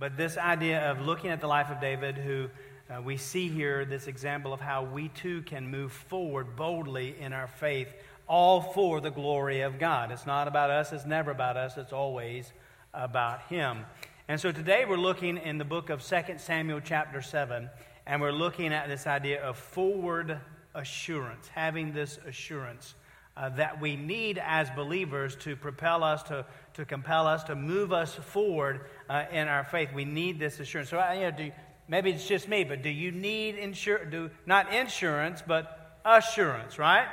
But this idea of looking at the life of David, who uh, we see here this example of how we too can move forward boldly in our faith, all for the glory of God. It's not about us, it's never about us, it's always about Him. And so today we're looking in the book of 2 Samuel, chapter 7, and we're looking at this idea of forward assurance, having this assurance uh, that we need as believers to propel us, to, to compel us, to move us forward uh, in our faith. We need this assurance. So, you know, do, maybe it's just me, but do you need insurance? Do, not insurance, but assurance, right?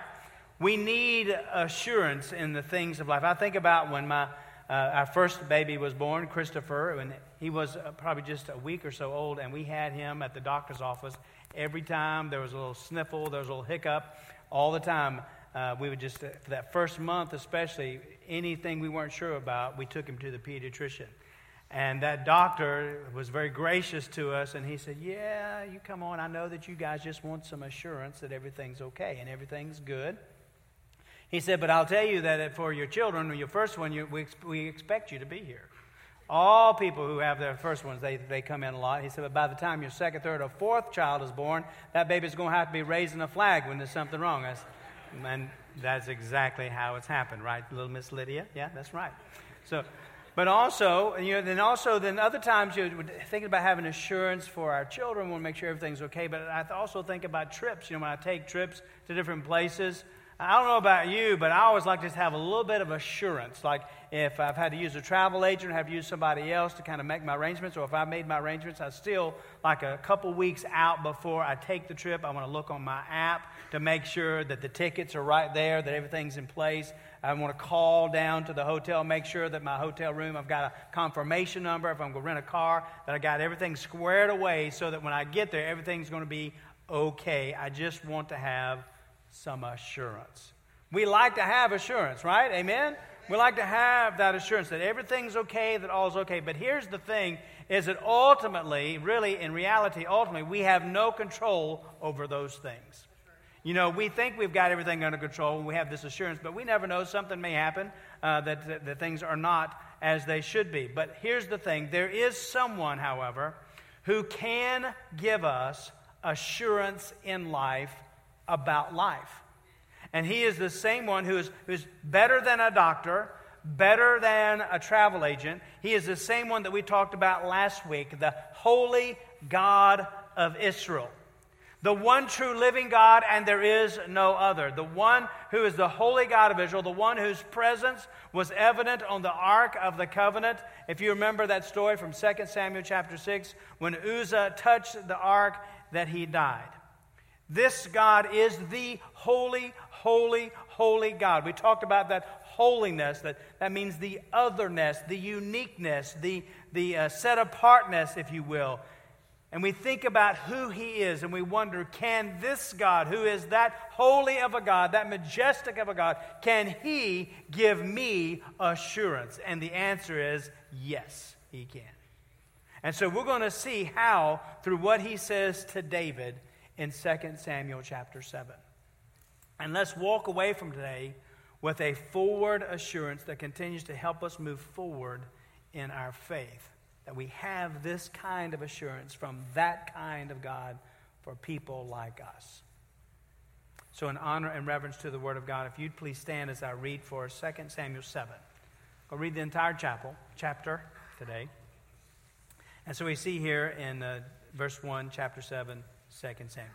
We need assurance in the things of life. I think about when my uh, our first baby was born, Christopher, and he was uh, probably just a week or so old, and we had him at the doctor's office every time there was a little sniffle, there was a little hiccup, all the time. Uh, we would just, uh, for that first month especially, anything we weren't sure about, we took him to the pediatrician. And that doctor was very gracious to us, and he said, Yeah, you come on. I know that you guys just want some assurance that everything's okay and everything's good. He said, But I'll tell you that for your children, your first one, you, we, we expect you to be here. All people who have their first ones, they, they come in a lot. He said, But by the time your second, third, or fourth child is born, that baby's going to have to be raising a flag when there's something wrong. That's, and that's exactly how it's happened, right, little Miss Lydia? Yeah, that's right. So, but also, you know, then also, then other times you're thinking about having assurance for our children. We want to make sure everything's okay. But I also think about trips. You know, when I take trips to different places, I don't know about you, but I always like to just have a little bit of assurance. Like if I've had to use a travel agent have to use somebody else to kind of make my arrangements, or if I made my arrangements, I still, like a couple weeks out before I take the trip, I want to look on my app to make sure that the tickets are right there, that everything's in place. I want to call down to the hotel, make sure that my hotel room, I've got a confirmation number. If I'm going to rent a car, that I got everything squared away so that when I get there, everything's going to be okay. I just want to have some assurance. We like to have assurance, right? Amen? We like to have that assurance that everything's okay, that all's okay. But here's the thing is that ultimately, really, in reality, ultimately, we have no control over those things. You know, we think we've got everything under control and we have this assurance, but we never know. Something may happen uh, that, that, that things are not as they should be. But here's the thing there is someone, however, who can give us assurance in life about life. And he is the same one who is who's better than a doctor, better than a travel agent. He is the same one that we talked about last week, the holy God of Israel. The one true living God, and there is no other. The one who is the holy God of Israel, the one whose presence was evident on the Ark of the Covenant. If you remember that story from 2 Samuel chapter 6, when Uzzah touched the Ark, that he died. This God is the holy, holy, holy God. We talked about that holiness, that, that means the otherness, the uniqueness, the, the uh, set apartness, if you will. And we think about who he is and we wonder can this God, who is that holy of a God, that majestic of a God, can he give me assurance? And the answer is yes, he can. And so we're going to see how, through what he says to David, in 2 Samuel chapter 7. And let's walk away from today with a forward assurance that continues to help us move forward in our faith. That we have this kind of assurance from that kind of God for people like us. So, in honor and reverence to the Word of God, if you'd please stand as I read for 2 Samuel 7. I'll read the entire chapel, chapter today. And so we see here in uh, verse 1, chapter 7. 2 Samuel.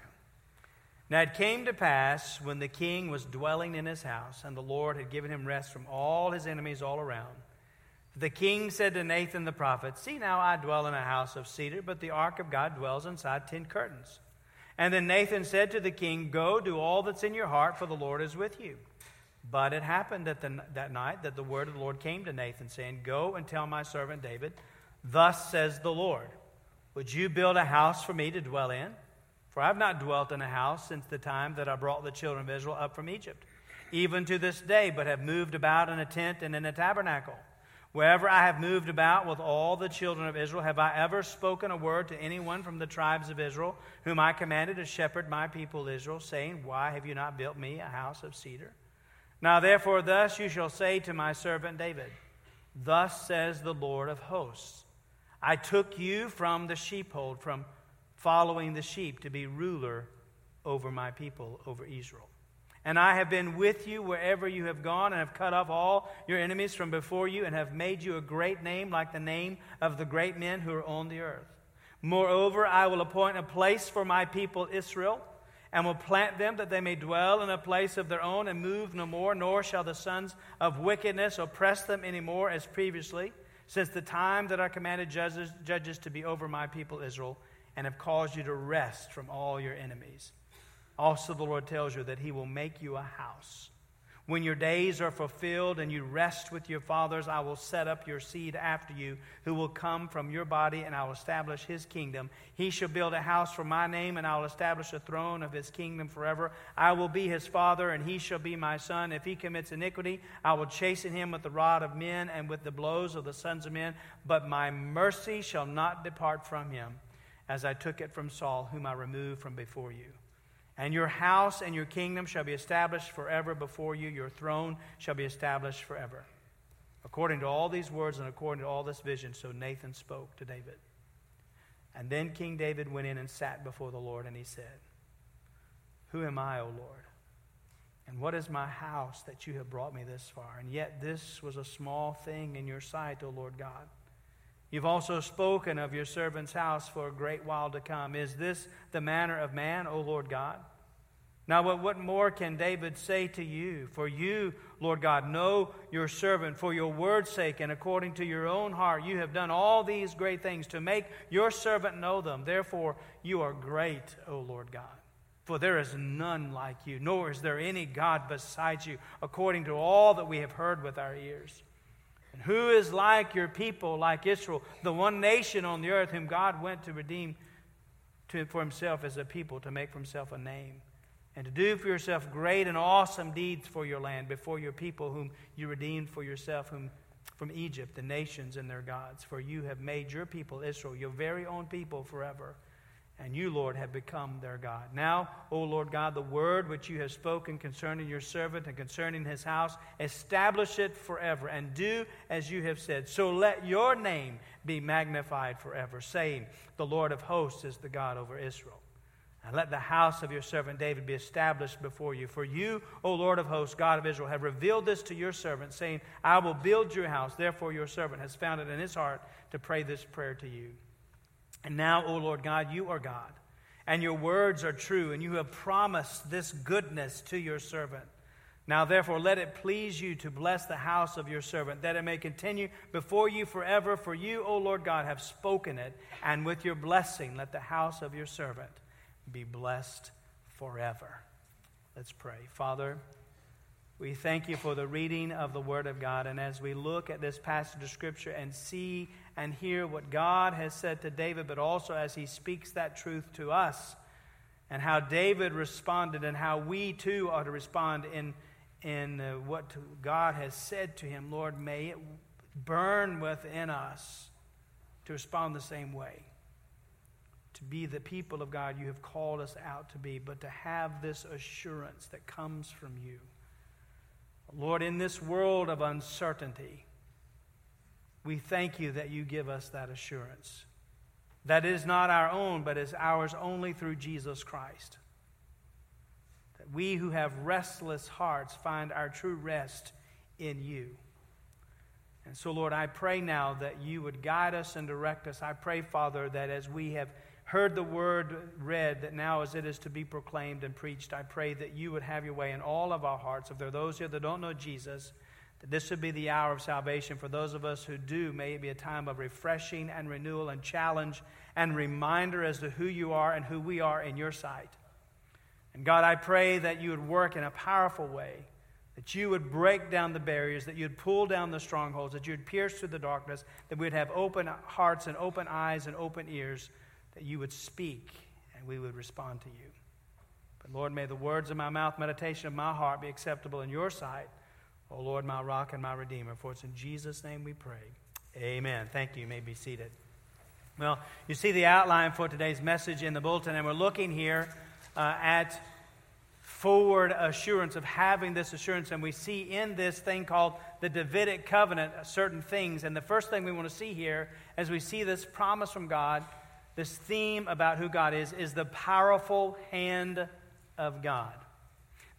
Now it came to pass when the king was dwelling in his house, and the Lord had given him rest from all his enemies all around. The king said to Nathan the prophet, See now, I dwell in a house of cedar, but the ark of God dwells inside ten curtains. And then Nathan said to the king, Go, do all that's in your heart, for the Lord is with you. But it happened that, the, that night that the word of the Lord came to Nathan, saying, Go and tell my servant David, Thus says the Lord, Would you build a house for me to dwell in? For I have not dwelt in a house since the time that I brought the children of Israel up from Egypt, even to this day, but have moved about in a tent and in a tabernacle. Wherever I have moved about with all the children of Israel, have I ever spoken a word to anyone from the tribes of Israel, whom I commanded to shepherd my people Israel, saying, Why have you not built me a house of cedar? Now therefore, thus you shall say to my servant David, Thus says the Lord of hosts I took you from the sheepfold, from following the sheep, to be ruler over my people, over Israel. And I have been with you wherever you have gone, and have cut off all your enemies from before you, and have made you a great name, like the name of the great men who are on the earth. Moreover, I will appoint a place for my people Israel, and will plant them that they may dwell in a place of their own, and move no more, nor shall the sons of wickedness oppress them any more as previously, since the time that I commanded judges, judges to be over my people Israel, and have caused you to rest from all your enemies. Also, the Lord tells you that He will make you a house. When your days are fulfilled and you rest with your fathers, I will set up your seed after you, who will come from your body, and I will establish his kingdom. He shall build a house for my name, and I will establish a throne of his kingdom forever. I will be his father, and he shall be my son. If he commits iniquity, I will chasten him with the rod of men and with the blows of the sons of men. But my mercy shall not depart from him, as I took it from Saul, whom I removed from before you. And your house and your kingdom shall be established forever before you. Your throne shall be established forever. According to all these words and according to all this vision, so Nathan spoke to David. And then King David went in and sat before the Lord, and he said, Who am I, O Lord? And what is my house that you have brought me this far? And yet this was a small thing in your sight, O Lord God. You've also spoken of your servant's house for a great while to come. Is this the manner of man, O Lord God? Now, what, more can David say to you? For you, Lord God, know your servant for your word's sake and according to your own heart. You have done all these great things to make your servant know them. Therefore, you are great, O Lord God. For there is none like you, nor is there any God besides you, according to all that we have heard with our ears. And who is like your people, like Israel, the one nation on the earth whom God went to redeem to, for himself as a people, to make for himself a name, and to do for yourself great and awesome deeds for your land before your people, whom you redeemed for yourself, whom from Egypt, the nations and their gods. For you have made your people, Israel, your very own people forever and you, Lord, have become their God. Now, O Lord God, the word which you have spoken concerning your servant and concerning his house, establish it forever, and do as you have said. So let your name be magnified forever, saying, The Lord of hosts is the God over Israel. And let the house of your servant David be established before you. For you, O Lord of hosts, God of Israel, have revealed this to your servant, saying, I will build your house. Therefore, your servant has found it in his heart to pray this prayer to you. And now, O Lord God, you are God, and your words are true, and you have promised this goodness to your servant. Now, therefore, let it please you to bless the house of your servant, that it may continue before you forever. For you, O Lord God, have spoken it, and with your blessing, let the house of your servant be blessed forever. Let's pray. Father, we thank you for the reading of the Word of God. And as we look at this passage of Scripture and see and hear what God has said to David, but also as he speaks that truth to us, and how David responded, and how we too are to respond in, in uh, what God has said to him, Lord, may it burn within us to respond the same way. To be the people of God you have called us out to be, but to have this assurance that comes from you. Lord, in this world of uncertainty, we thank you that you give us that assurance. That is not our own, but is ours only through Jesus Christ. That we who have restless hearts find our true rest in you. And so, Lord, I pray now that you would guide us and direct us. I pray, Father, that as we have heard the word read, that now as it is to be proclaimed and preached, I pray that you would have your way in all of our hearts. If there are those here that don't know Jesus, that this would be the hour of salvation. For those of us who do, may it be a time of refreshing and renewal and challenge and reminder as to who you are and who we are in your sight. And God, I pray that you would work in a powerful way, that you would break down the barriers, that you'd pull down the strongholds, that you'd pierce through the darkness, that we'd have open hearts and open eyes and open ears that you would speak and we would respond to you. But Lord, may the words of my mouth, meditation of my heart be acceptable in your sight. O Lord, my rock and my redeemer. For it's in Jesus' name we pray. Amen. Thank you. You may be seated. Well, you see the outline for today's message in the bulletin, and we're looking here uh, at forward assurance of having this assurance. And we see in this thing called the Davidic covenant certain things. And the first thing we want to see here, as we see this promise from God, this theme about who God is, is the powerful hand of God.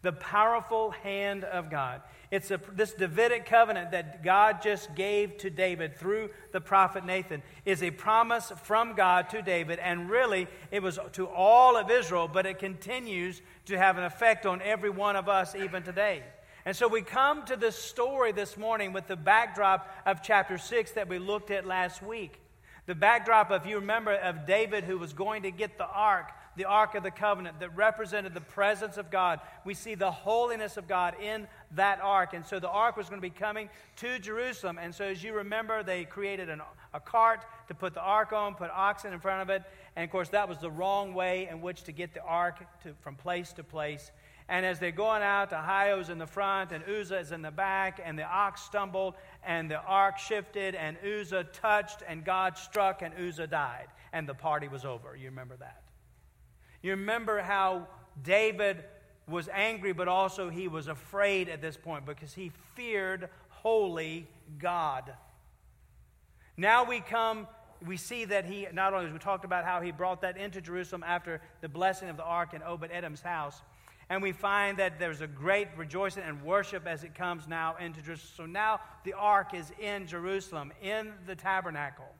The powerful hand of God. It's a, this Davidic covenant that God just gave to David through the prophet Nathan is a promise from God to David, and really it was to all of Israel, but it continues to have an effect on every one of us even today. And so we come to this story this morning with the backdrop of chapter 6 that we looked at last week. The backdrop, if you remember, of David who was going to get the ark, the ark of the covenant that represented the presence of God. We see the holiness of God in that ark. And so the ark was going to be coming to Jerusalem. And so, as you remember, they created an, a cart to put the ark on, put oxen in front of it. And of course, that was the wrong way in which to get the ark to, from place to place. And as they're going out, Ahio's in the front and Uzzah is in the back, and the ox stumbled, and the ark shifted, and Uzzah touched, and God struck, and Uzzah died, and the party was over. You remember that? You remember how David was angry, but also he was afraid at this point because he feared holy God. Now we come, we see that he, not only, we talked about how he brought that into Jerusalem after the blessing of the ark in Obed Edom's house. And we find that there's a great rejoicing and worship as it comes now into Jerusalem. So now the ark is in Jerusalem, in the tabernacle.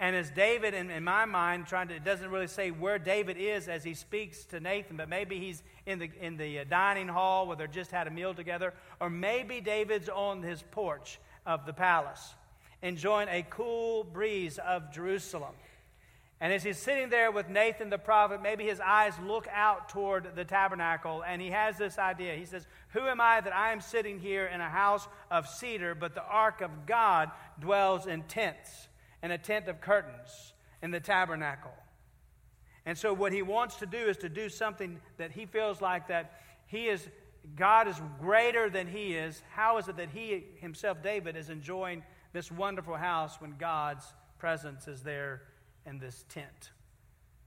And as David, in, in my mind, trying to, it doesn't really say where David is as he speaks to Nathan, but maybe he's in the, in the uh, dining hall where they just had a meal together, or maybe David's on his porch of the palace, enjoying a cool breeze of Jerusalem. And as he's sitting there with Nathan the prophet, maybe his eyes look out toward the tabernacle, and he has this idea. He says, Who am I that I am sitting here in a house of cedar, but the ark of God dwells in tents, in a tent of curtains, in the tabernacle? And so, what he wants to do is to do something that he feels like that he is, God is greater than he is. How is it that he himself, David, is enjoying this wonderful house when God's presence is there? in this tent.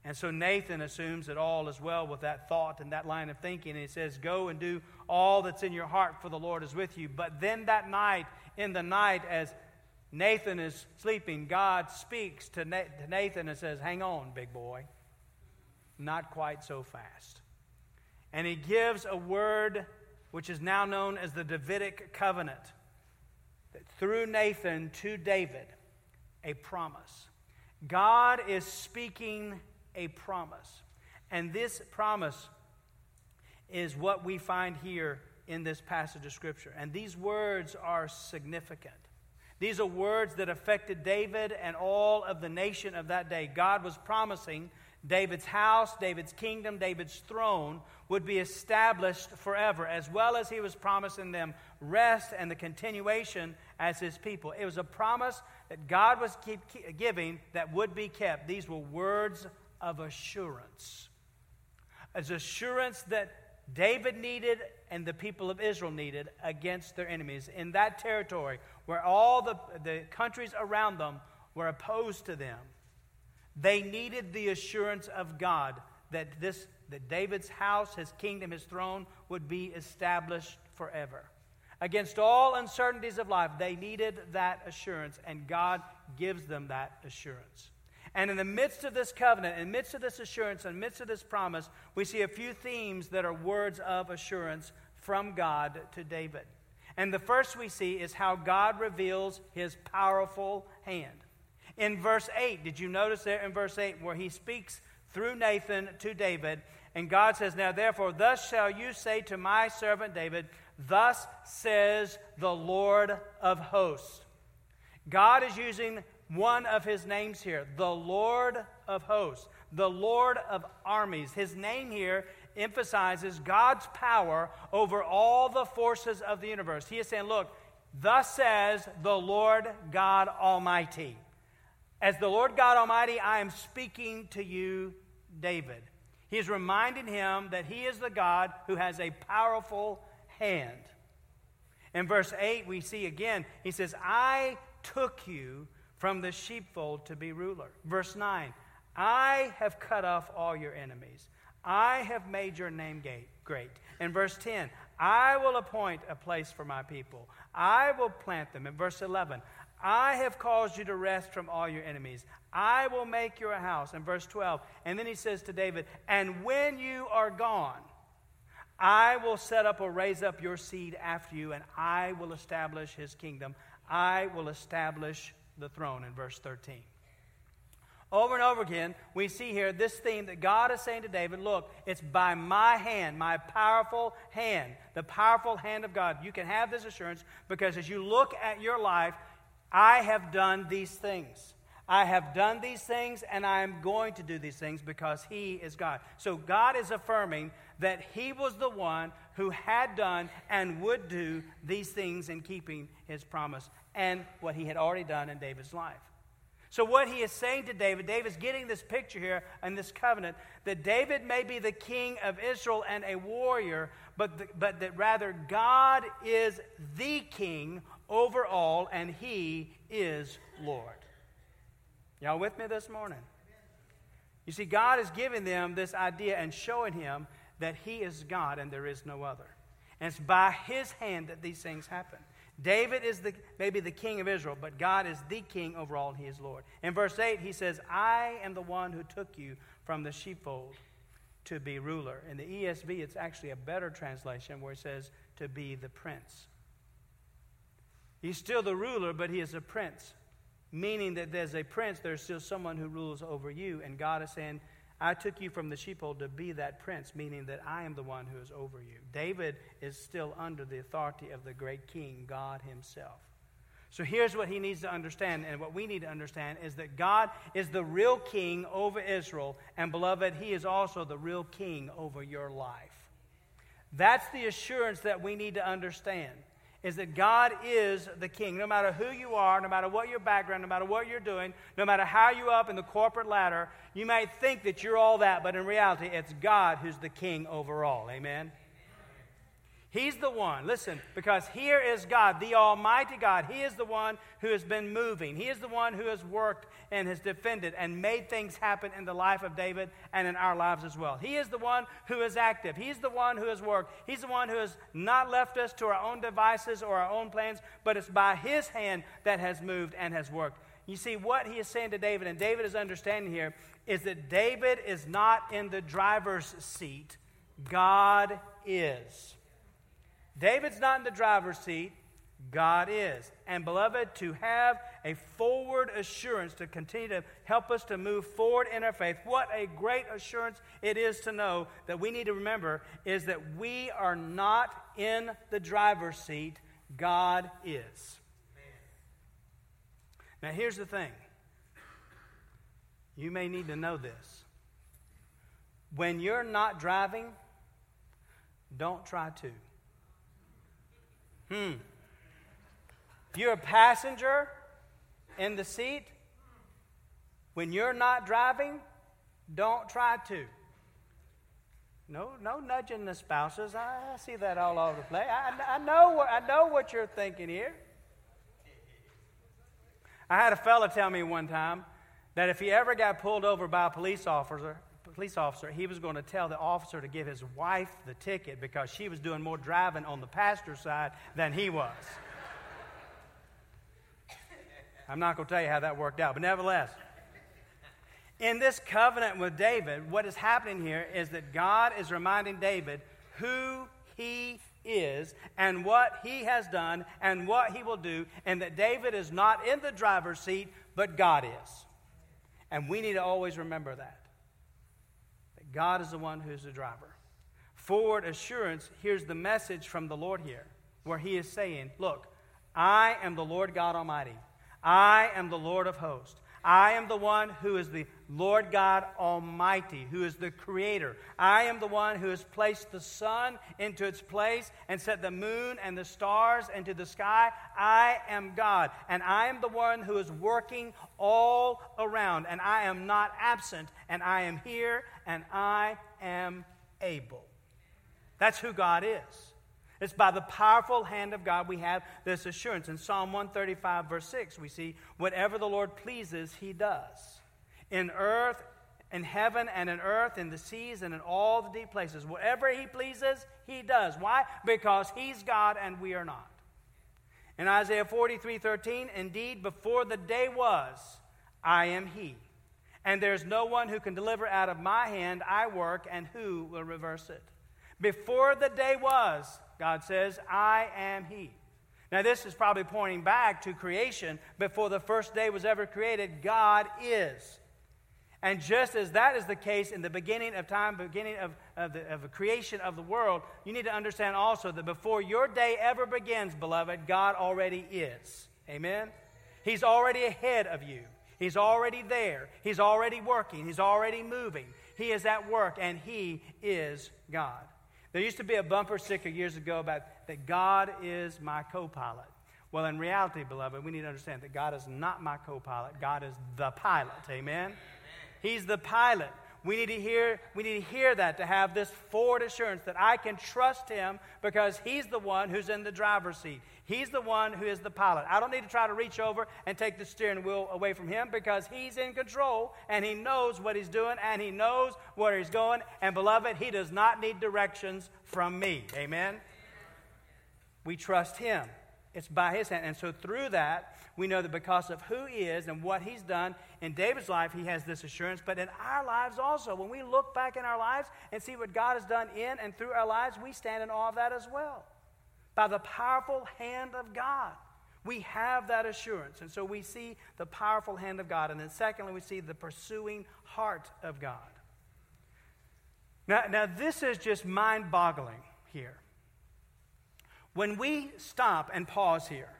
And so Nathan assumes that all is well with that thought and that line of thinking. And he says, Go and do all that's in your heart, for the Lord is with you. But then that night, in the night, as Nathan is sleeping, God speaks to Nathan and says, Hang on, big boy. Not quite so fast. And he gives a word which is now known as the Davidic covenant. That through Nathan to David, a promise. God is speaking a promise. And this promise is what we find here in this passage of Scripture. And these words are significant. These are words that affected David and all of the nation of that day. God was promising David's house, David's kingdom, David's throne would be established forever, as well as he was promising them rest and the continuation as his people. It was a promise that God was keep, giving that would be kept. These were words of assurance. As assurance that David needed and the people of Israel needed against their enemies in that territory where all the, the countries around them were opposed to them. They needed the assurance of God that this that David's house, his kingdom, his throne would be established forever. Against all uncertainties of life, they needed that assurance, and God gives them that assurance. And in the midst of this covenant, in the midst of this assurance, in the midst of this promise, we see a few themes that are words of assurance from God to David. And the first we see is how God reveals his powerful hand. In verse 8, did you notice there in verse 8 where he speaks through Nathan to David? And God says, Now therefore, thus shall you say to my servant David, Thus says the Lord of hosts. God is using one of his names here, the Lord of hosts, the Lord of armies. His name here emphasizes God's power over all the forces of the universe. He is saying, Look, thus says the Lord God Almighty. As the Lord God Almighty, I am speaking to you, David. He is reminding him that he is the God who has a powerful hand. In verse 8, we see again, he says, I took you from the sheepfold to be ruler. Verse 9, I have cut off all your enemies. I have made your name great. In verse 10, I will appoint a place for my people. I will plant them. In verse 11, I have caused you to rest from all your enemies. I will make you a house. In verse 12, and then he says to David, And when you are gone, I will set up or raise up your seed after you, and I will establish his kingdom. I will establish the throne. In verse 13. Over and over again, we see here this theme that God is saying to David look, it's by my hand, my powerful hand, the powerful hand of God. You can have this assurance because as you look at your life, I have done these things. I have done these things and I am going to do these things because He is God. So God is affirming that He was the one who had done and would do these things in keeping His promise and what He had already done in David's life. So, what he is saying to David, David's getting this picture here and this covenant that David may be the king of Israel and a warrior, but, the, but that rather God is the king over all and he is Lord. Y'all with me this morning? You see, God is giving them this idea and showing him that he is God and there is no other. And it's by his hand that these things happen. David is the, maybe the king of Israel, but God is the king over all, and he is Lord. In verse 8, he says, I am the one who took you from the sheepfold to be ruler. In the ESV, it's actually a better translation where it says, to be the prince. He's still the ruler, but he is a prince, meaning that there's a prince, there's still someone who rules over you. And God is saying, I took you from the sheepfold to be that prince, meaning that I am the one who is over you. David is still under the authority of the great king, God himself. So here's what he needs to understand, and what we need to understand is that God is the real king over Israel, and beloved, he is also the real king over your life. That's the assurance that we need to understand is that God is the king. No matter who you are, no matter what your background, no matter what you're doing, no matter how you up in the corporate ladder, you might think that you're all that, but in reality, it's God who's the king over all. Amen? He's the one, listen, because here is God, the Almighty God. He is the one who has been moving. He is the one who has worked and has defended and made things happen in the life of David and in our lives as well. He is the one who is active. He's the one who has worked. He's the one who has not left us to our own devices or our own plans, but it's by His hand that has moved and has worked. You see, what he is saying to David, and David is understanding here, is that David is not in the driver's seat, God is. David's not in the driver's seat, God is. And beloved, to have a forward assurance to continue to help us to move forward in our faith, what a great assurance it is to know that we need to remember is that we are not in the driver's seat, God is. Now, here's the thing you may need to know this. When you're not driving, don't try to. Hmm. If you're a passenger in the seat, when you're not driving, don't try to. No, no nudging the spouses. I, I see that all over the place. I, I, know what, I know what you're thinking here. I had a fella tell me one time that if he ever got pulled over by a police officer, police officer, he was going to tell the officer to give his wife the ticket because she was doing more driving on the pastor's side than he was. I'm not going to tell you how that worked out, but nevertheless, in this covenant with David, what is happening here is that God is reminding David who he is and what he has done and what he will do, and that David is not in the driver's seat, but God is. And we need to always remember that. God is the one who's the driver. Forward assurance, here's the message from the Lord here, where He is saying, Look, I am the Lord God Almighty. I am the Lord of hosts. I am the one who is the Lord God Almighty, who is the Creator. I am the one who has placed the sun into its place and set the moon and the stars into the sky. I am God. And I am the one who is working all around. And I am not absent. And I am here. And I am able. That's who God is. It's by the powerful hand of God we have this assurance. In Psalm 135, verse 6, we see, Whatever the Lord pleases, he does. In earth in heaven and in earth, in the seas and in all the deep places. Whatever he pleases, he does. Why? Because he's God and we are not. In Isaiah 43 13, indeed, before the day was, I am he. And there's no one who can deliver out of my hand. I work, and who will reverse it? Before the day was, God says, I am he. Now, this is probably pointing back to creation. Before the first day was ever created, God is. And just as that is the case in the beginning of time, beginning of, of, the, of the creation of the world, you need to understand also that before your day ever begins, beloved, God already is. Amen? He's already ahead of you. He's already there. He's already working. He's already moving. He is at work, and He is God. There used to be a bumper sticker years ago about that God is my co pilot. Well, in reality, beloved, we need to understand that God is not my co pilot, God is the pilot. Amen? He's the pilot. We need to hear, we need to hear that to have this forward assurance that I can trust him because he's the one who's in the driver's seat. He's the one who is the pilot. I don't need to try to reach over and take the steering wheel away from him because he's in control and he knows what he's doing and he knows where he's going. And beloved, he does not need directions from me. Amen? We trust him. It's by his hand. And so through that, we know that because of who he is and what he's done in David's life, he has this assurance. But in our lives also, when we look back in our lives and see what God has done in and through our lives, we stand in awe of that as well. By the powerful hand of God. We have that assurance. And so we see the powerful hand of God. And then, secondly, we see the pursuing heart of God. Now, now this is just mind boggling here. When we stop and pause here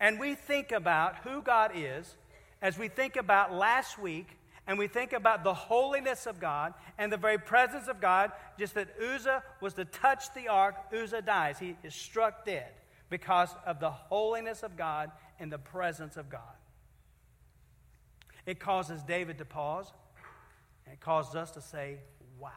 and we think about who God is, as we think about last week and we think about the holiness of God and the very presence of God, just that Uzzah was to touch the ark, Uzzah dies. He is struck dead because of the holiness of God and the presence of God. It causes David to pause, and it causes us to say, Wow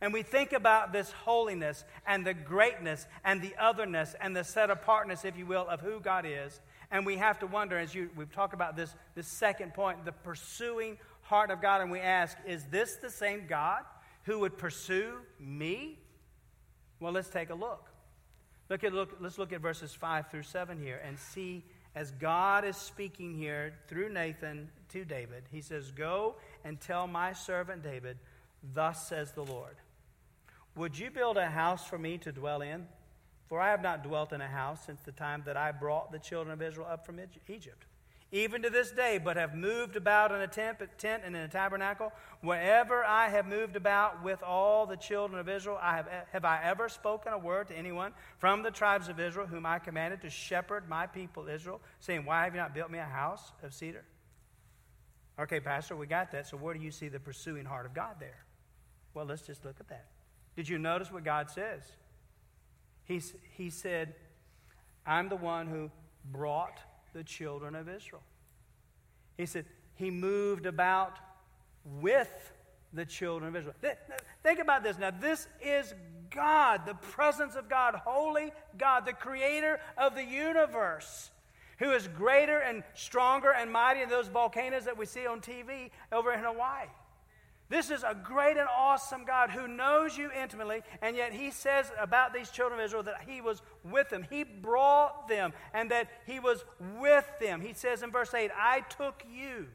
and we think about this holiness and the greatness and the otherness and the set apartness, if you will, of who God is, and we have to wonder, as you, we've talked about this, this second point, the pursuing heart of God, and we ask, is this the same God who would pursue me? Well, let's take a look. Look at, look, let's look at verses 5 through 7 here and see as God is speaking here through Nathan to David. He says, Go and tell my servant David, Thus says the Lord. Would you build a house for me to dwell in? For I have not dwelt in a house since the time that I brought the children of Israel up from Egypt, even to this day, but have moved about in a tent, and in a tabernacle. Wherever I have moved about with all the children of Israel, I have, have I ever spoken a word to anyone from the tribes of Israel, whom I commanded to shepherd my people Israel, saying, Why have you not built me a house of cedar? Okay, Pastor, we got that. So where do you see the pursuing heart of God there? Well, let's just look at that. Did you notice what God says? He's, he said, I'm the one who brought the children of Israel. He said, He moved about with the children of Israel. Think about this now. This is God, the presence of God, holy God, the creator of the universe, who is greater and stronger and mighty than those volcanoes that we see on TV over in Hawaii. This is a great and awesome God who knows you intimately, and yet He says about these children of Israel that He was with them. He brought them, and that He was with them. He says in verse 8, I took you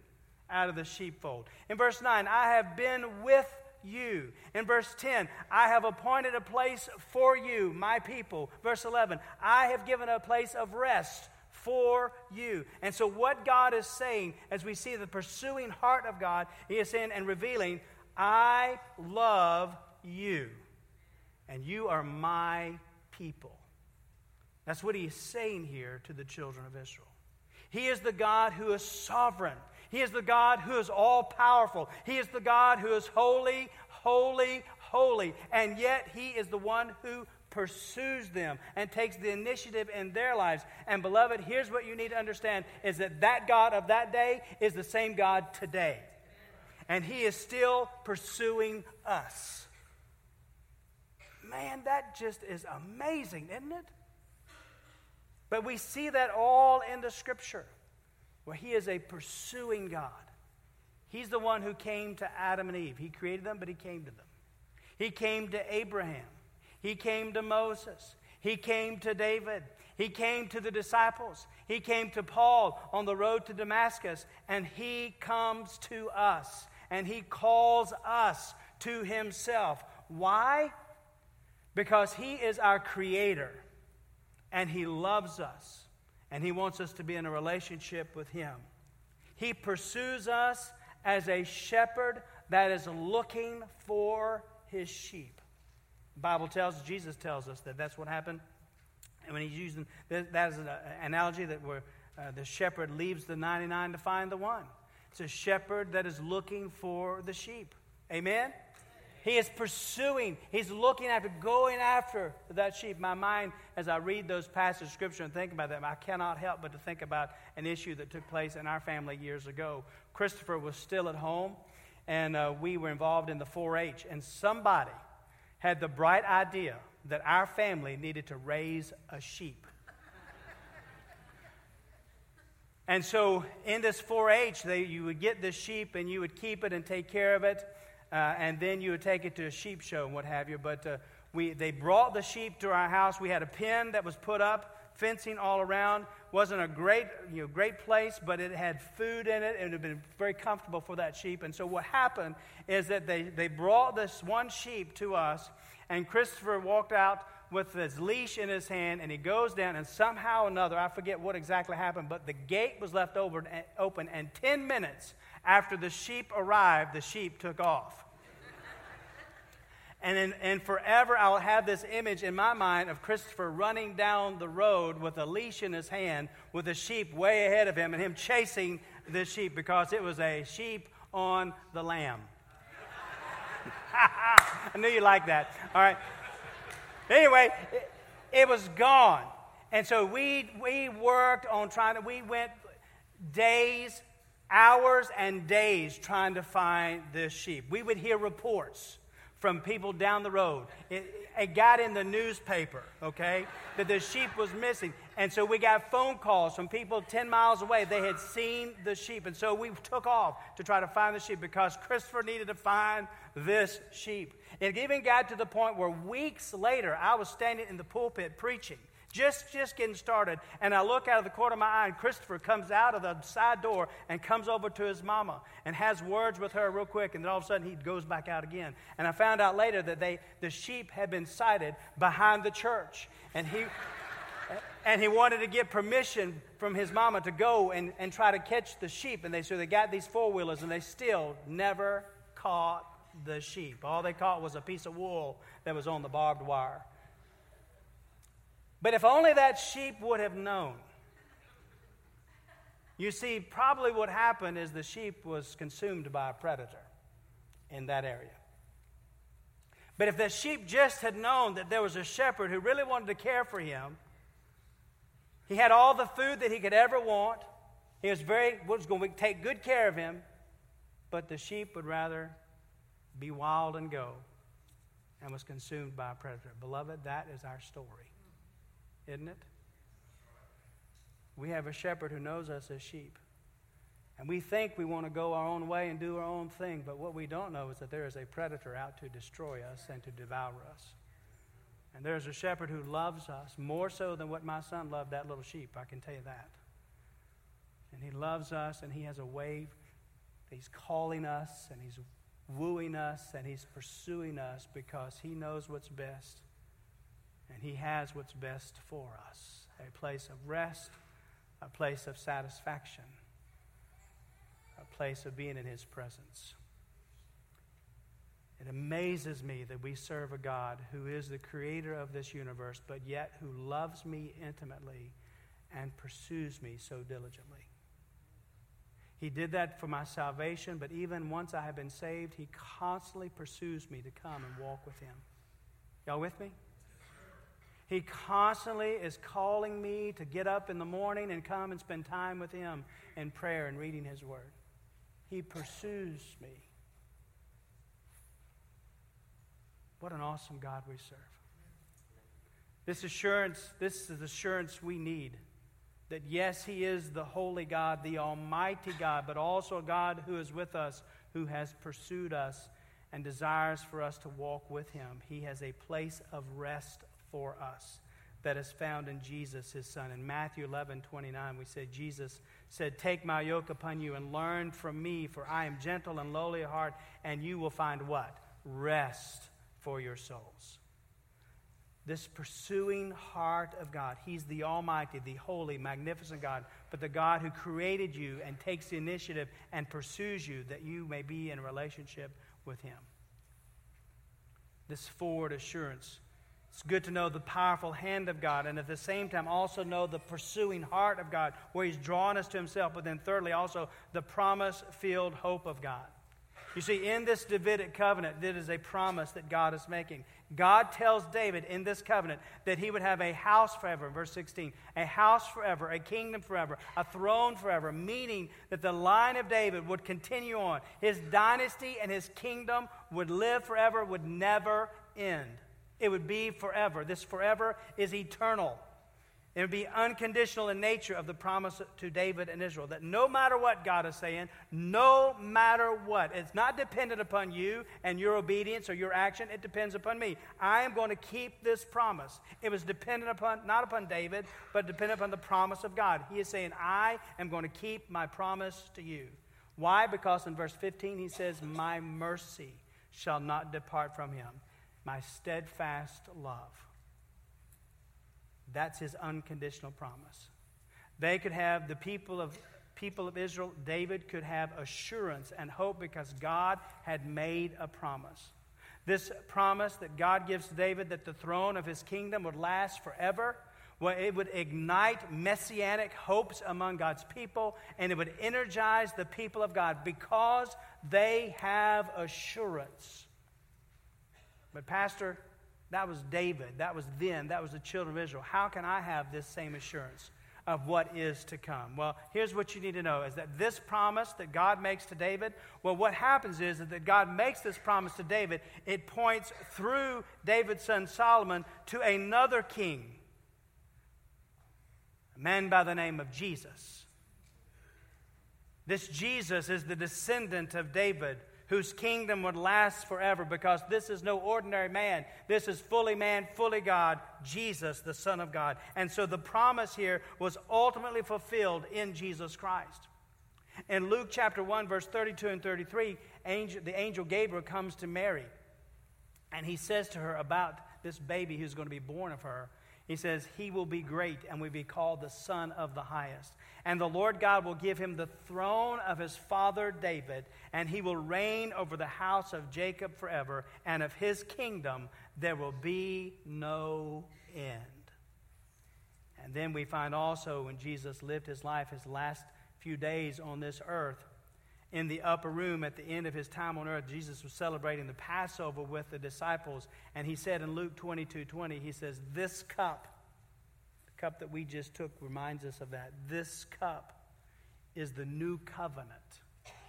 out of the sheepfold. In verse 9, I have been with you. In verse 10, I have appointed a place for you, my people. Verse 11, I have given a place of rest for you. And so, what God is saying as we see the pursuing heart of God, He is saying and revealing, I love you, and you are my people. That's what He is saying here to the children of Israel. He is the God who is sovereign. He is the God who is all powerful. He is the God who is holy, holy, holy. And yet, He is the one who pursues them and takes the initiative in their lives. And beloved, here's what you need to understand is that that God of that day is the same God today. And he is still pursuing us. Man, that just is amazing, isn't it? But we see that all in the scripture where he is a pursuing God. He's the one who came to Adam and Eve. He created them, but He came to them. He came to Abraham. He came to Moses. He came to David. He came to the disciples. He came to Paul on the road to Damascus. And He comes to us. And He calls us to Himself. Why? Because He is our Creator. And He loves us. And He wants us to be in a relationship with Him. He pursues us as a shepherd that is looking for his sheep. Bible tells, Jesus tells us that that's what happened. And when he's using that, that is an analogy that where uh, the shepherd leaves the 99 to find the one. It's a shepherd that is looking for the sheep. Amen? He is pursuing, he's looking after, going after that sheep. My mind, as I read those passages of Scripture and think about them, I cannot help but to think about an issue that took place in our family years ago. Christopher was still at home, and uh, we were involved in the 4 H, and somebody had the bright idea that our family needed to raise a sheep. and so in this 4 H, you would get this sheep and you would keep it and take care of it uh, and then you would take it to a sheep show and what have you. But uh, we, they brought the sheep to our house. We had a pen that was put up, fencing all around. Wasn't a great, you know, great place, but it had food in it. and It had been very comfortable for that sheep. And so what happened is that they, they brought this one sheep to us, and Christopher walked out with his leash in his hand, and he goes down, and somehow or another, I forget what exactly happened, but the gate was left open, and 10 minutes after the sheep arrived, the sheep took off. And, in, and forever, I'll have this image in my mind of Christopher running down the road with a leash in his hand, with the sheep way ahead of him, and him chasing the sheep because it was a sheep on the lamb. I knew you liked that. All right. Anyway, it, it was gone. And so we, we worked on trying to, we went days, hours, and days trying to find this sheep. We would hear reports from people down the road. It, it, got in the newspaper, okay, that the sheep was missing. And so we got phone calls from people 10 miles away. They had seen the sheep. And so we took off to try to find the sheep because Christopher needed to find this sheep. It even got to the point where weeks later, I was standing in the pulpit preaching just, just getting started. And I look out of the corner of my eye, and Christopher comes out of the side door and comes over to his mama and has words with her real quick. And then all of a sudden, he goes back out again. And I found out later that they, the sheep had been sighted behind the church. And he. and he wanted to get permission from his mama to go and, and try to catch the sheep. And they so they got these four wheelers, and they still never caught the sheep. All they caught was a piece of wool that was on the barbed wire. But if only that sheep would have known. You see, probably what happened is the sheep was consumed by a predator in that area. But if the sheep just had known that there was a shepherd who really wanted to care for him, he had all the food that he could ever want. He was very was going to take good care of him, but the sheep would rather be wild and go and was consumed by a predator. Beloved, that is our story isn't it? We have a shepherd who knows us as sheep. And we think we want to go our own way and do our own thing, but what we don't know is that there is a predator out to destroy us and to devour us. And there's a shepherd who loves us more so than what my son loved that little sheep, I can tell you that. And he loves us, and he has a way. He's calling us, and he's wooing us, and he's pursuing us because he knows what's best. And He has what's best for us a place of rest, a place of satisfaction, a place of being in His presence. It amazes me that we serve a God who is the creator of this universe, but yet who loves me intimately and pursues me so diligently. He did that for my salvation, but even once I have been saved, He constantly pursues me to come and walk with Him. Y'all with me? He constantly is calling me to get up in the morning and come and spend time with Him in prayer and reading His Word. He pursues me. What an awesome God we serve. This assurance, this is assurance we need that yes, He is the holy God, the Almighty God, but also a God who is with us, who has pursued us and desires for us to walk with Him. He has a place of rest for us that is found in Jesus, His Son. In Matthew 11 29, we said, Jesus said, Take my yoke upon you and learn from me, for I am gentle and lowly of heart, and you will find what? Rest for your souls this pursuing heart of God. He's the Almighty, the holy, magnificent God, but the God who created you and takes the initiative and pursues you that you may be in relationship with Him. This forward assurance. It's good to know the powerful hand of God and at the same time also know the pursuing heart of God where He's drawn us to Himself, but then thirdly also the promise filled hope of God. You see, in this Davidic covenant, it is a promise that God is making. God tells David in this covenant that he would have a house forever, verse 16, a house forever, a kingdom forever, a throne forever, meaning that the line of David would continue on. His dynasty and his kingdom would live forever, would never end. It would be forever. This forever is eternal. It would be unconditional in nature of the promise to David and Israel that no matter what God is saying, no matter what, it's not dependent upon you and your obedience or your action, it depends upon me. I am going to keep this promise. It was dependent upon, not upon David, but dependent upon the promise of God. He is saying, I am going to keep my promise to you. Why? Because in verse 15 he says, My mercy shall not depart from him, my steadfast love. That's his unconditional promise. They could have, the people of, people of Israel, David could have assurance and hope because God had made a promise. This promise that God gives David that the throne of his kingdom would last forever, well, it would ignite messianic hopes among God's people, and it would energize the people of God because they have assurance. But, Pastor, that was David. That was then. That was the children of Israel. How can I have this same assurance of what is to come? Well, here's what you need to know is that this promise that God makes to David, well, what happens is that God makes this promise to David. It points through David's son Solomon to another king, a man by the name of Jesus. This Jesus is the descendant of David whose kingdom would last forever because this is no ordinary man. This is fully man, fully God, Jesus, the Son of God. And so the promise here was ultimately fulfilled in Jesus Christ. In Luke chapter 1, verse 32 and 33, angel, the angel Gabriel comes to Mary and he says to her about this baby who's going to be born of her. He says, He will be great and will be called the Son of the Highest. And the Lord God will give him the throne of his father David, and he will reign over the house of Jacob forever, and of his kingdom there will be no end. And then we find also when Jesus lived his life, his last few days on this earth, in the upper room at the end of his time on earth, Jesus was celebrating the Passover with the disciples. And he said in Luke 22 20, he says, This cup the cup that we just took reminds us of that. This cup is the new covenant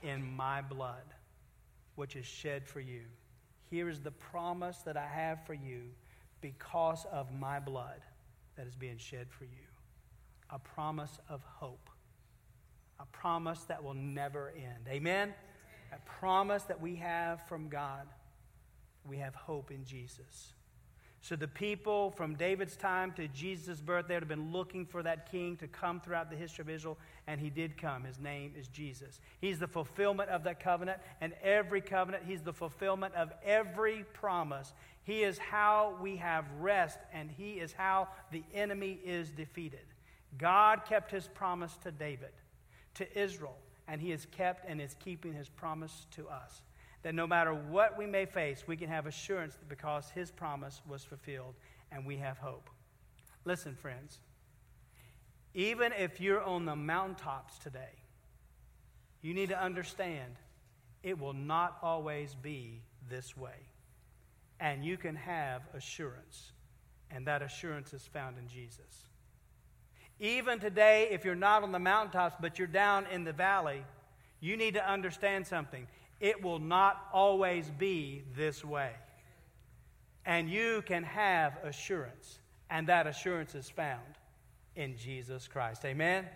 in my blood, which is shed for you. Here is the promise that I have for you because of my blood that is being shed for you. A promise of hope. A promise that will never end. Amen? A promise that we have from God. We have hope in Jesus. So the people from David's time to Jesus' birth, they have been looking for that king to come throughout the history of Israel, and he did come. His name is Jesus. He's the fulfillment of that covenant, and every covenant, he's the fulfillment of every promise. He is how we have rest, and he is how the enemy is defeated. God kept his promise to David, to Israel, and he has kept and is keeping his promise to us that no matter what we may face, we can have assurance because his promise was fulfilled and we have hope. Listen, friends, even if you're on the mountaintops today, you need to understand it will not always be this way. And you can have assurance, and that assurance is found in Jesus. Even today, if you're not on the mountaintops, but you're down in the valley, you need to understand something. It will not always be this way. And you can have assurance, and that assurance is found in Jesus Christ. Amen? Amen?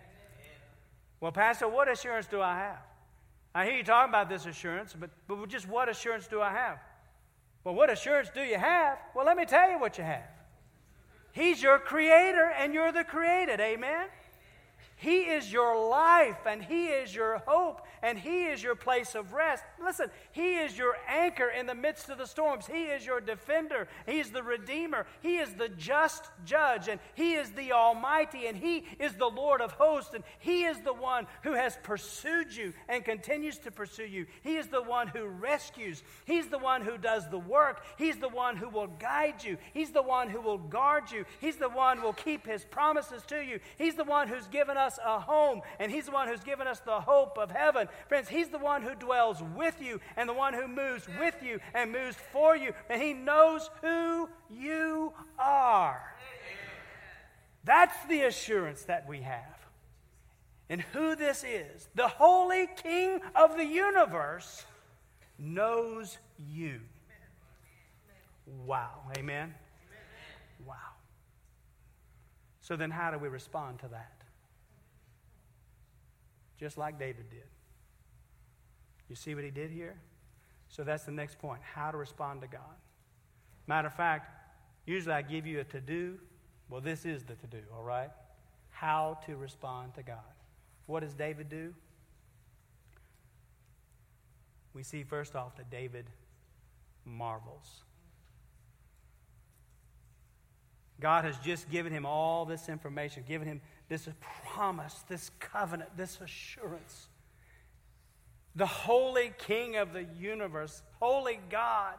Well, Pastor, what assurance do I have? I hear you talking about this assurance, but, but just what assurance do I have? Well, what assurance do you have? Well, let me tell you what you have. He's your creator, and you're the created. Amen? He is your life and He is your hope and He is your place of rest. Listen, He is your anchor in the midst of the storms. He is your defender. He's the Redeemer. He is the just judge and He is the Almighty and He is the Lord of hosts and He is the one who has pursued you and continues to pursue you. He is the one who rescues. He's the one who does the work. He's the one who will guide you. He's the one who will guard you. He's the one who will keep His promises to you. He's the one who's given us us a home, and He's the one who's given us the hope of heaven. Friends, He's the one who dwells with you and the one who moves with you and moves for you, and He knows who you are. That's the assurance that we have. And who this is, the Holy King of the universe, knows you. Wow. Amen? Wow. So then, how do we respond to that? Just like David did. You see what he did here? So that's the next point how to respond to God. Matter of fact, usually I give you a to do. Well, this is the to do, all right? How to respond to God. What does David do? We see first off that David marvels. God has just given him all this information, given him this promise, this covenant, this assurance. The holy king of the universe, holy God,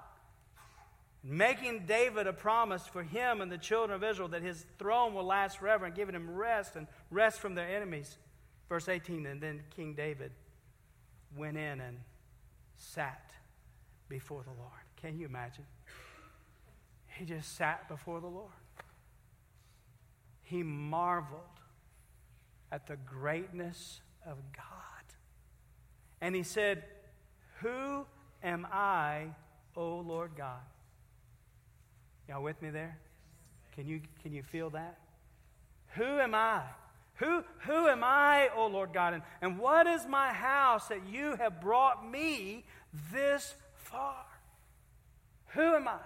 making David a promise for him and the children of Israel that his throne will last forever and giving him rest and rest from their enemies. Verse 18, and then King David went in and sat before the Lord. Can you imagine? He just sat before the Lord. He marveled at the greatness of God. And he said, Who am I, O Lord God? Y'all with me there? Can you, can you feel that? Who am I? Who, who am I, O Lord God? And, and what is my house that you have brought me this far? Who am I?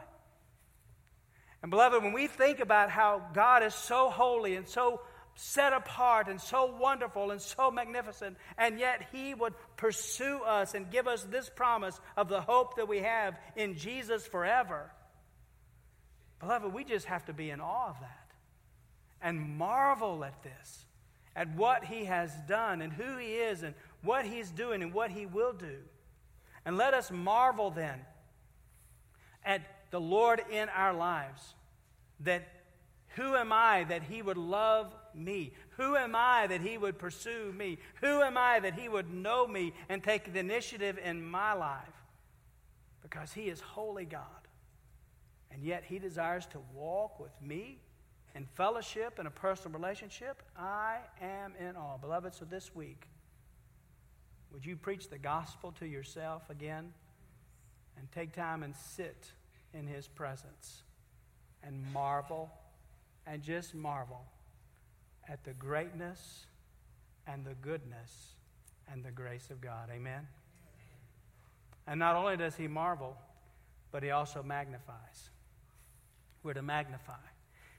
And beloved, when we think about how God is so holy and so set apart and so wonderful and so magnificent, and yet He would pursue us and give us this promise of the hope that we have in Jesus forever. Beloved, we just have to be in awe of that and marvel at this, at what He has done and who He is and what He's doing and what He will do. And let us marvel then at the Lord in our lives that who am I that he would love me? Who am I that he would pursue me? Who am I that he would know me and take the initiative in my life? Because he is holy God. And yet he desires to walk with me in fellowship and a personal relationship. I am in awe. Beloved, so this week, would you preach the gospel to yourself again and take time and sit in his presence and marvel and just marvel at the greatness and the goodness and the grace of God. Amen? And not only does he marvel, but he also magnifies. We're to magnify.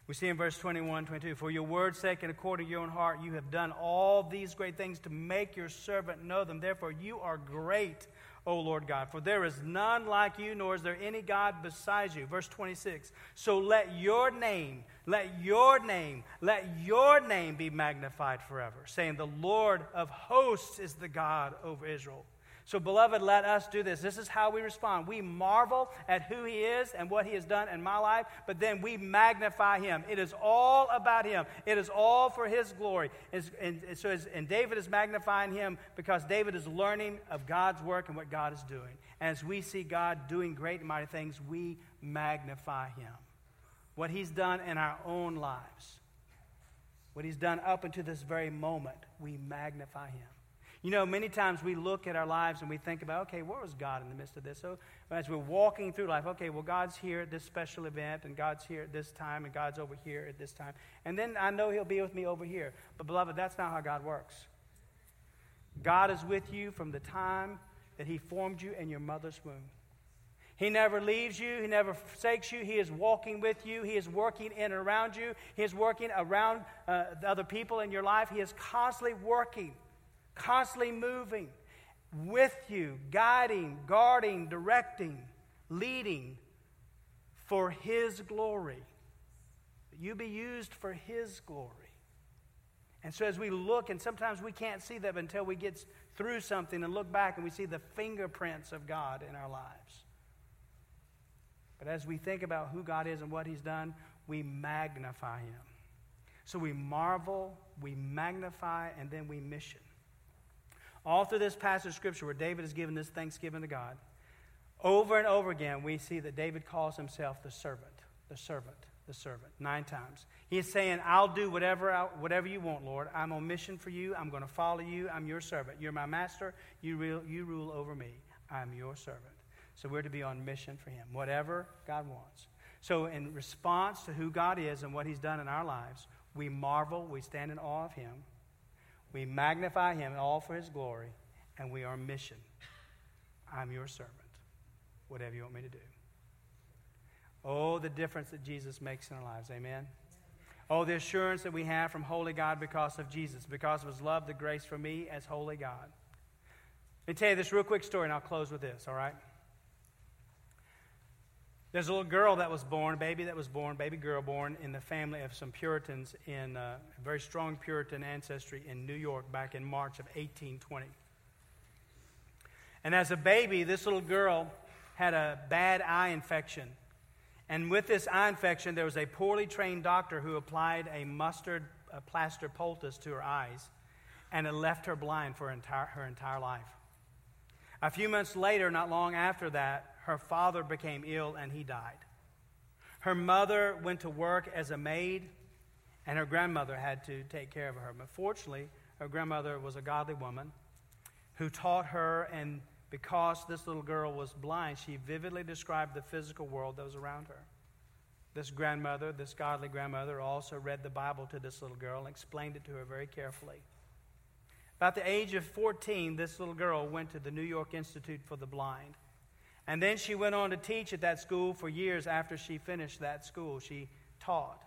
We see in verse 21, 22, For your word's sake and according to your own heart, you have done all these great things to make your servant know them. Therefore, you are great O Lord God. For there is none like you, nor is there any God besides you. Verse 26. So let your name, let your name, let your name be magnified forever, saying, The Lord of hosts is the God over Israel. So, beloved, let us do this. This is how we respond. We marvel at who He is and what He has done in my life, but then we magnify Him. It is all about Him, it is all for His glory. And, and, so as, and David is magnifying Him because David is learning of God's work and what God is doing. And as we see God doing great and mighty things, we magnify Him. What He's done in our own lives, what He's done up until this very moment, we magnify Him. You know, many times we look at our lives and we think about, okay, where was God in the midst of this? So as we're walking through life, okay, well, God's here at this special event, and God's here at this time, and God's over here at this time. And then I know He'll be with me over here. But, beloved, that's not how God works. God is with you from the time that He formed you in your mother's womb. He never leaves you. He never forsakes you. He is walking with you. He is working in and around you. He is working around uh, the other people in your life. He is constantly working, constantly moving with you, guiding, guarding, directing, leading for His glory. You be used for His glory. And so as we look, and sometimes we can't see that until we get through something and look back and we see the fingerprints of God in our lives. But as we think about who God is and what He's done, we magnify Him. So we marvel, we magnify, and then we mission. All through this passage of Scripture where David is giving this thanksgiving to God, over and over again, we see that David calls himself the servant, the servant, the servant, nine times. He is saying, I'll do whatever, I, whatever you want, Lord. I'm on mission for you. I'm going to follow you. I'm your servant. You're my master. You rule, you rule over me. I'm your servant. So we're to be on mission for Him, whatever God wants. So, in response to who God is and what He's done in our lives, we marvel, we stand in awe of Him, we magnify Him all for His glory, and we are on mission. I'm your servant, whatever you want me to do. Oh, the difference that Jesus makes in our lives. Amen. Oh, the assurance that we have from holy God because of Jesus, because of his love, the grace for me as holy God. Let me tell you this real quick story, and I'll close with this, all right? There's a little girl that was born, a baby that was born, baby girl born in the family of some Puritans in uh, very strong Puritan ancestry in New York back in March of 1820. And as a baby, this little girl had a bad eye infection. And with this eye infection, there was a poorly trained doctor who applied a mustard a plaster poultice to her eyes, and it left her blind for entire, her entire life. A few months later, not long after that, her father became ill and he died. Her mother went to work as a maid, and her grandmother had to take care of her. But fortunately, her grandmother was a godly woman who taught her, and because this little girl was blind, she vividly described the physical world that was around her. This grandmother, this godly grandmother, also read the Bible to this little girl and explained it to her very carefully. About the age of 14, this little girl went to the New York Institute for the Blind. And then she went on to teach at that school for years after she finished that school. She taught.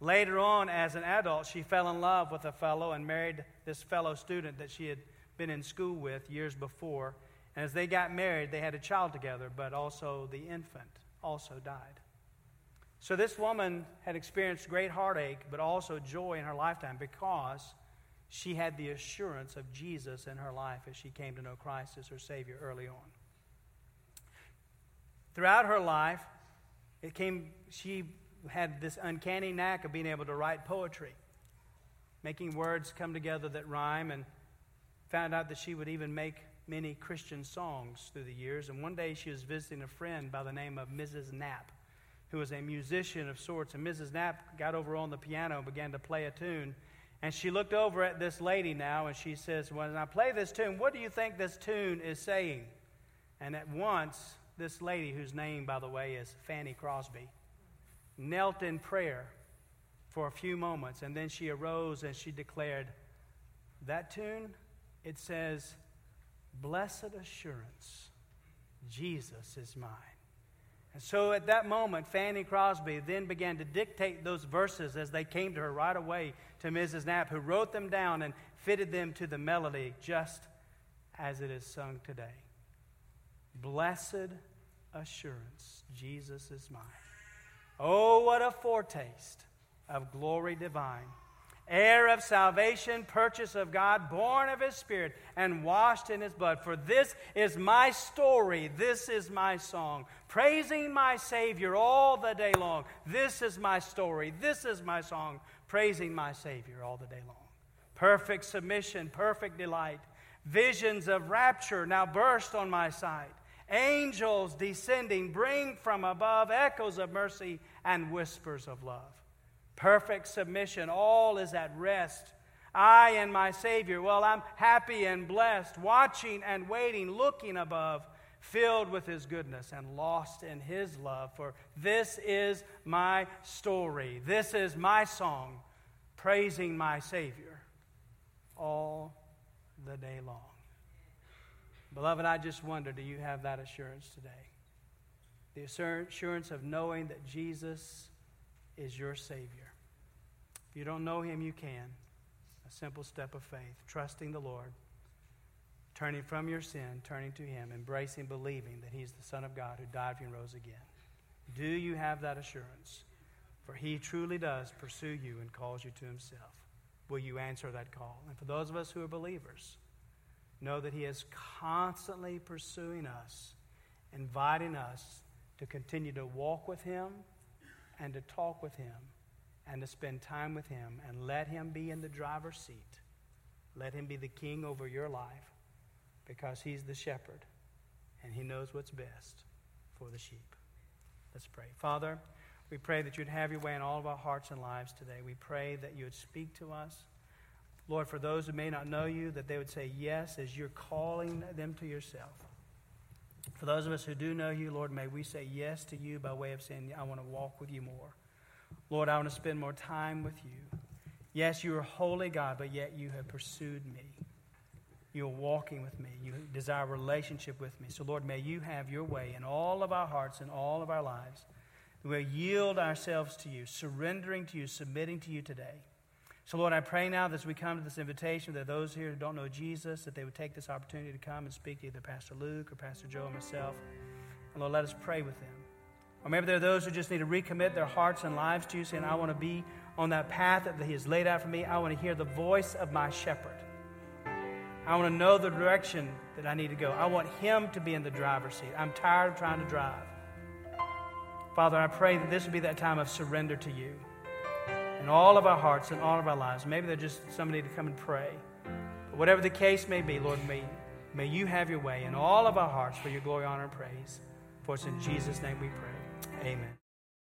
Later on, as an adult, she fell in love with a fellow and married this fellow student that she had been in school with years before. And as they got married, they had a child together, but also the infant also died. So this woman had experienced great heartache, but also joy in her lifetime because she had the assurance of Jesus in her life as she came to know Christ as her Savior early on. Throughout her life, it came, she had this uncanny knack of being able to write poetry, making words come together that rhyme, and found out that she would even make many Christian songs through the years. And one day she was visiting a friend by the name of Mrs. Knapp, who was a musician of sorts. And Mrs. Knapp got over on the piano and began to play a tune. And she looked over at this lady now and she says, When I play this tune, what do you think this tune is saying? And at once, this lady, whose name, by the way, is Fanny Crosby, knelt in prayer for a few moments, and then she arose and she declared, That tune, it says, Blessed assurance, Jesus is mine. And so at that moment, Fanny Crosby then began to dictate those verses as they came to her right away to Mrs. Knapp, who wrote them down and fitted them to the melody just as it is sung today. Blessed assurance, Jesus is mine. Oh, what a foretaste of glory divine. Heir of salvation, purchase of God, born of His Spirit, and washed in His blood. For this is my story, this is my song, praising my Savior all the day long. This is my story, this is my song, praising my Savior all the day long. Perfect submission, perfect delight, visions of rapture now burst on my sight. Angels descending bring from above echoes of mercy and whispers of love. Perfect submission, all is at rest. I and my Savior. Well, I'm happy and blessed, watching and waiting, looking above, filled with His goodness and lost in His love. For this is my story. This is my song, praising my Savior all the day long. Beloved, I just wonder do you have that assurance today? The assurance of knowing that Jesus is your Savior. If you don't know Him, you can. A simple step of faith, trusting the Lord, turning from your sin, turning to Him, embracing, believing that He's the Son of God who died for you and rose again. Do you have that assurance? For He truly does pursue you and calls you to Himself. Will you answer that call? And for those of us who are believers, know that He is constantly pursuing us, inviting us to continue to walk with Him and to talk with Him and to spend time with Him and let Him be in the driver's seat. Let Him be the king over your life because He's the shepherd and He knows what's best for the sheep. Let's pray. Father, we pray that you'd have your way in all of our hearts and lives today. We pray that you would speak to us. Lord, for those who may not know you, that they would say yes as you're calling them to yourself. For those of us who do know you, Lord, may we say yes to you by way of saying, I want to walk with you more. Lord, I want to spend more time with you. Yes, you are holy God, but yet you have pursued me. You are walking with me. You desire a relationship with me. So, Lord, may you have your way in all of our hearts and all of our lives. We will yield ourselves to you, surrendering to you, submitting to you today. So, Lord, I pray now that as we come to this invitation, that those here who don't know Jesus, that they would take this opportunity to come and speak to either Pastor Luke or Pastor Joe or myself. And Lord, let us pray with them. Or maybe there are those who just need to recommit their hearts and lives to you, saying, I want to be on that path that He has laid out for me. I want to hear the voice of my shepherd. I want to know the direction that I need to go. I want Him to be in the driver's seat. I'm tired of trying to drive. Father, I pray that this would be that time of surrender to you in all of our hearts and all of our lives. Maybe they're just somebody to come and pray. But whatever the case may be, Lord, may, may you have your way in all of our hearts for your glory, honor, and praise. For it's in Jesus' name we pray. Amen.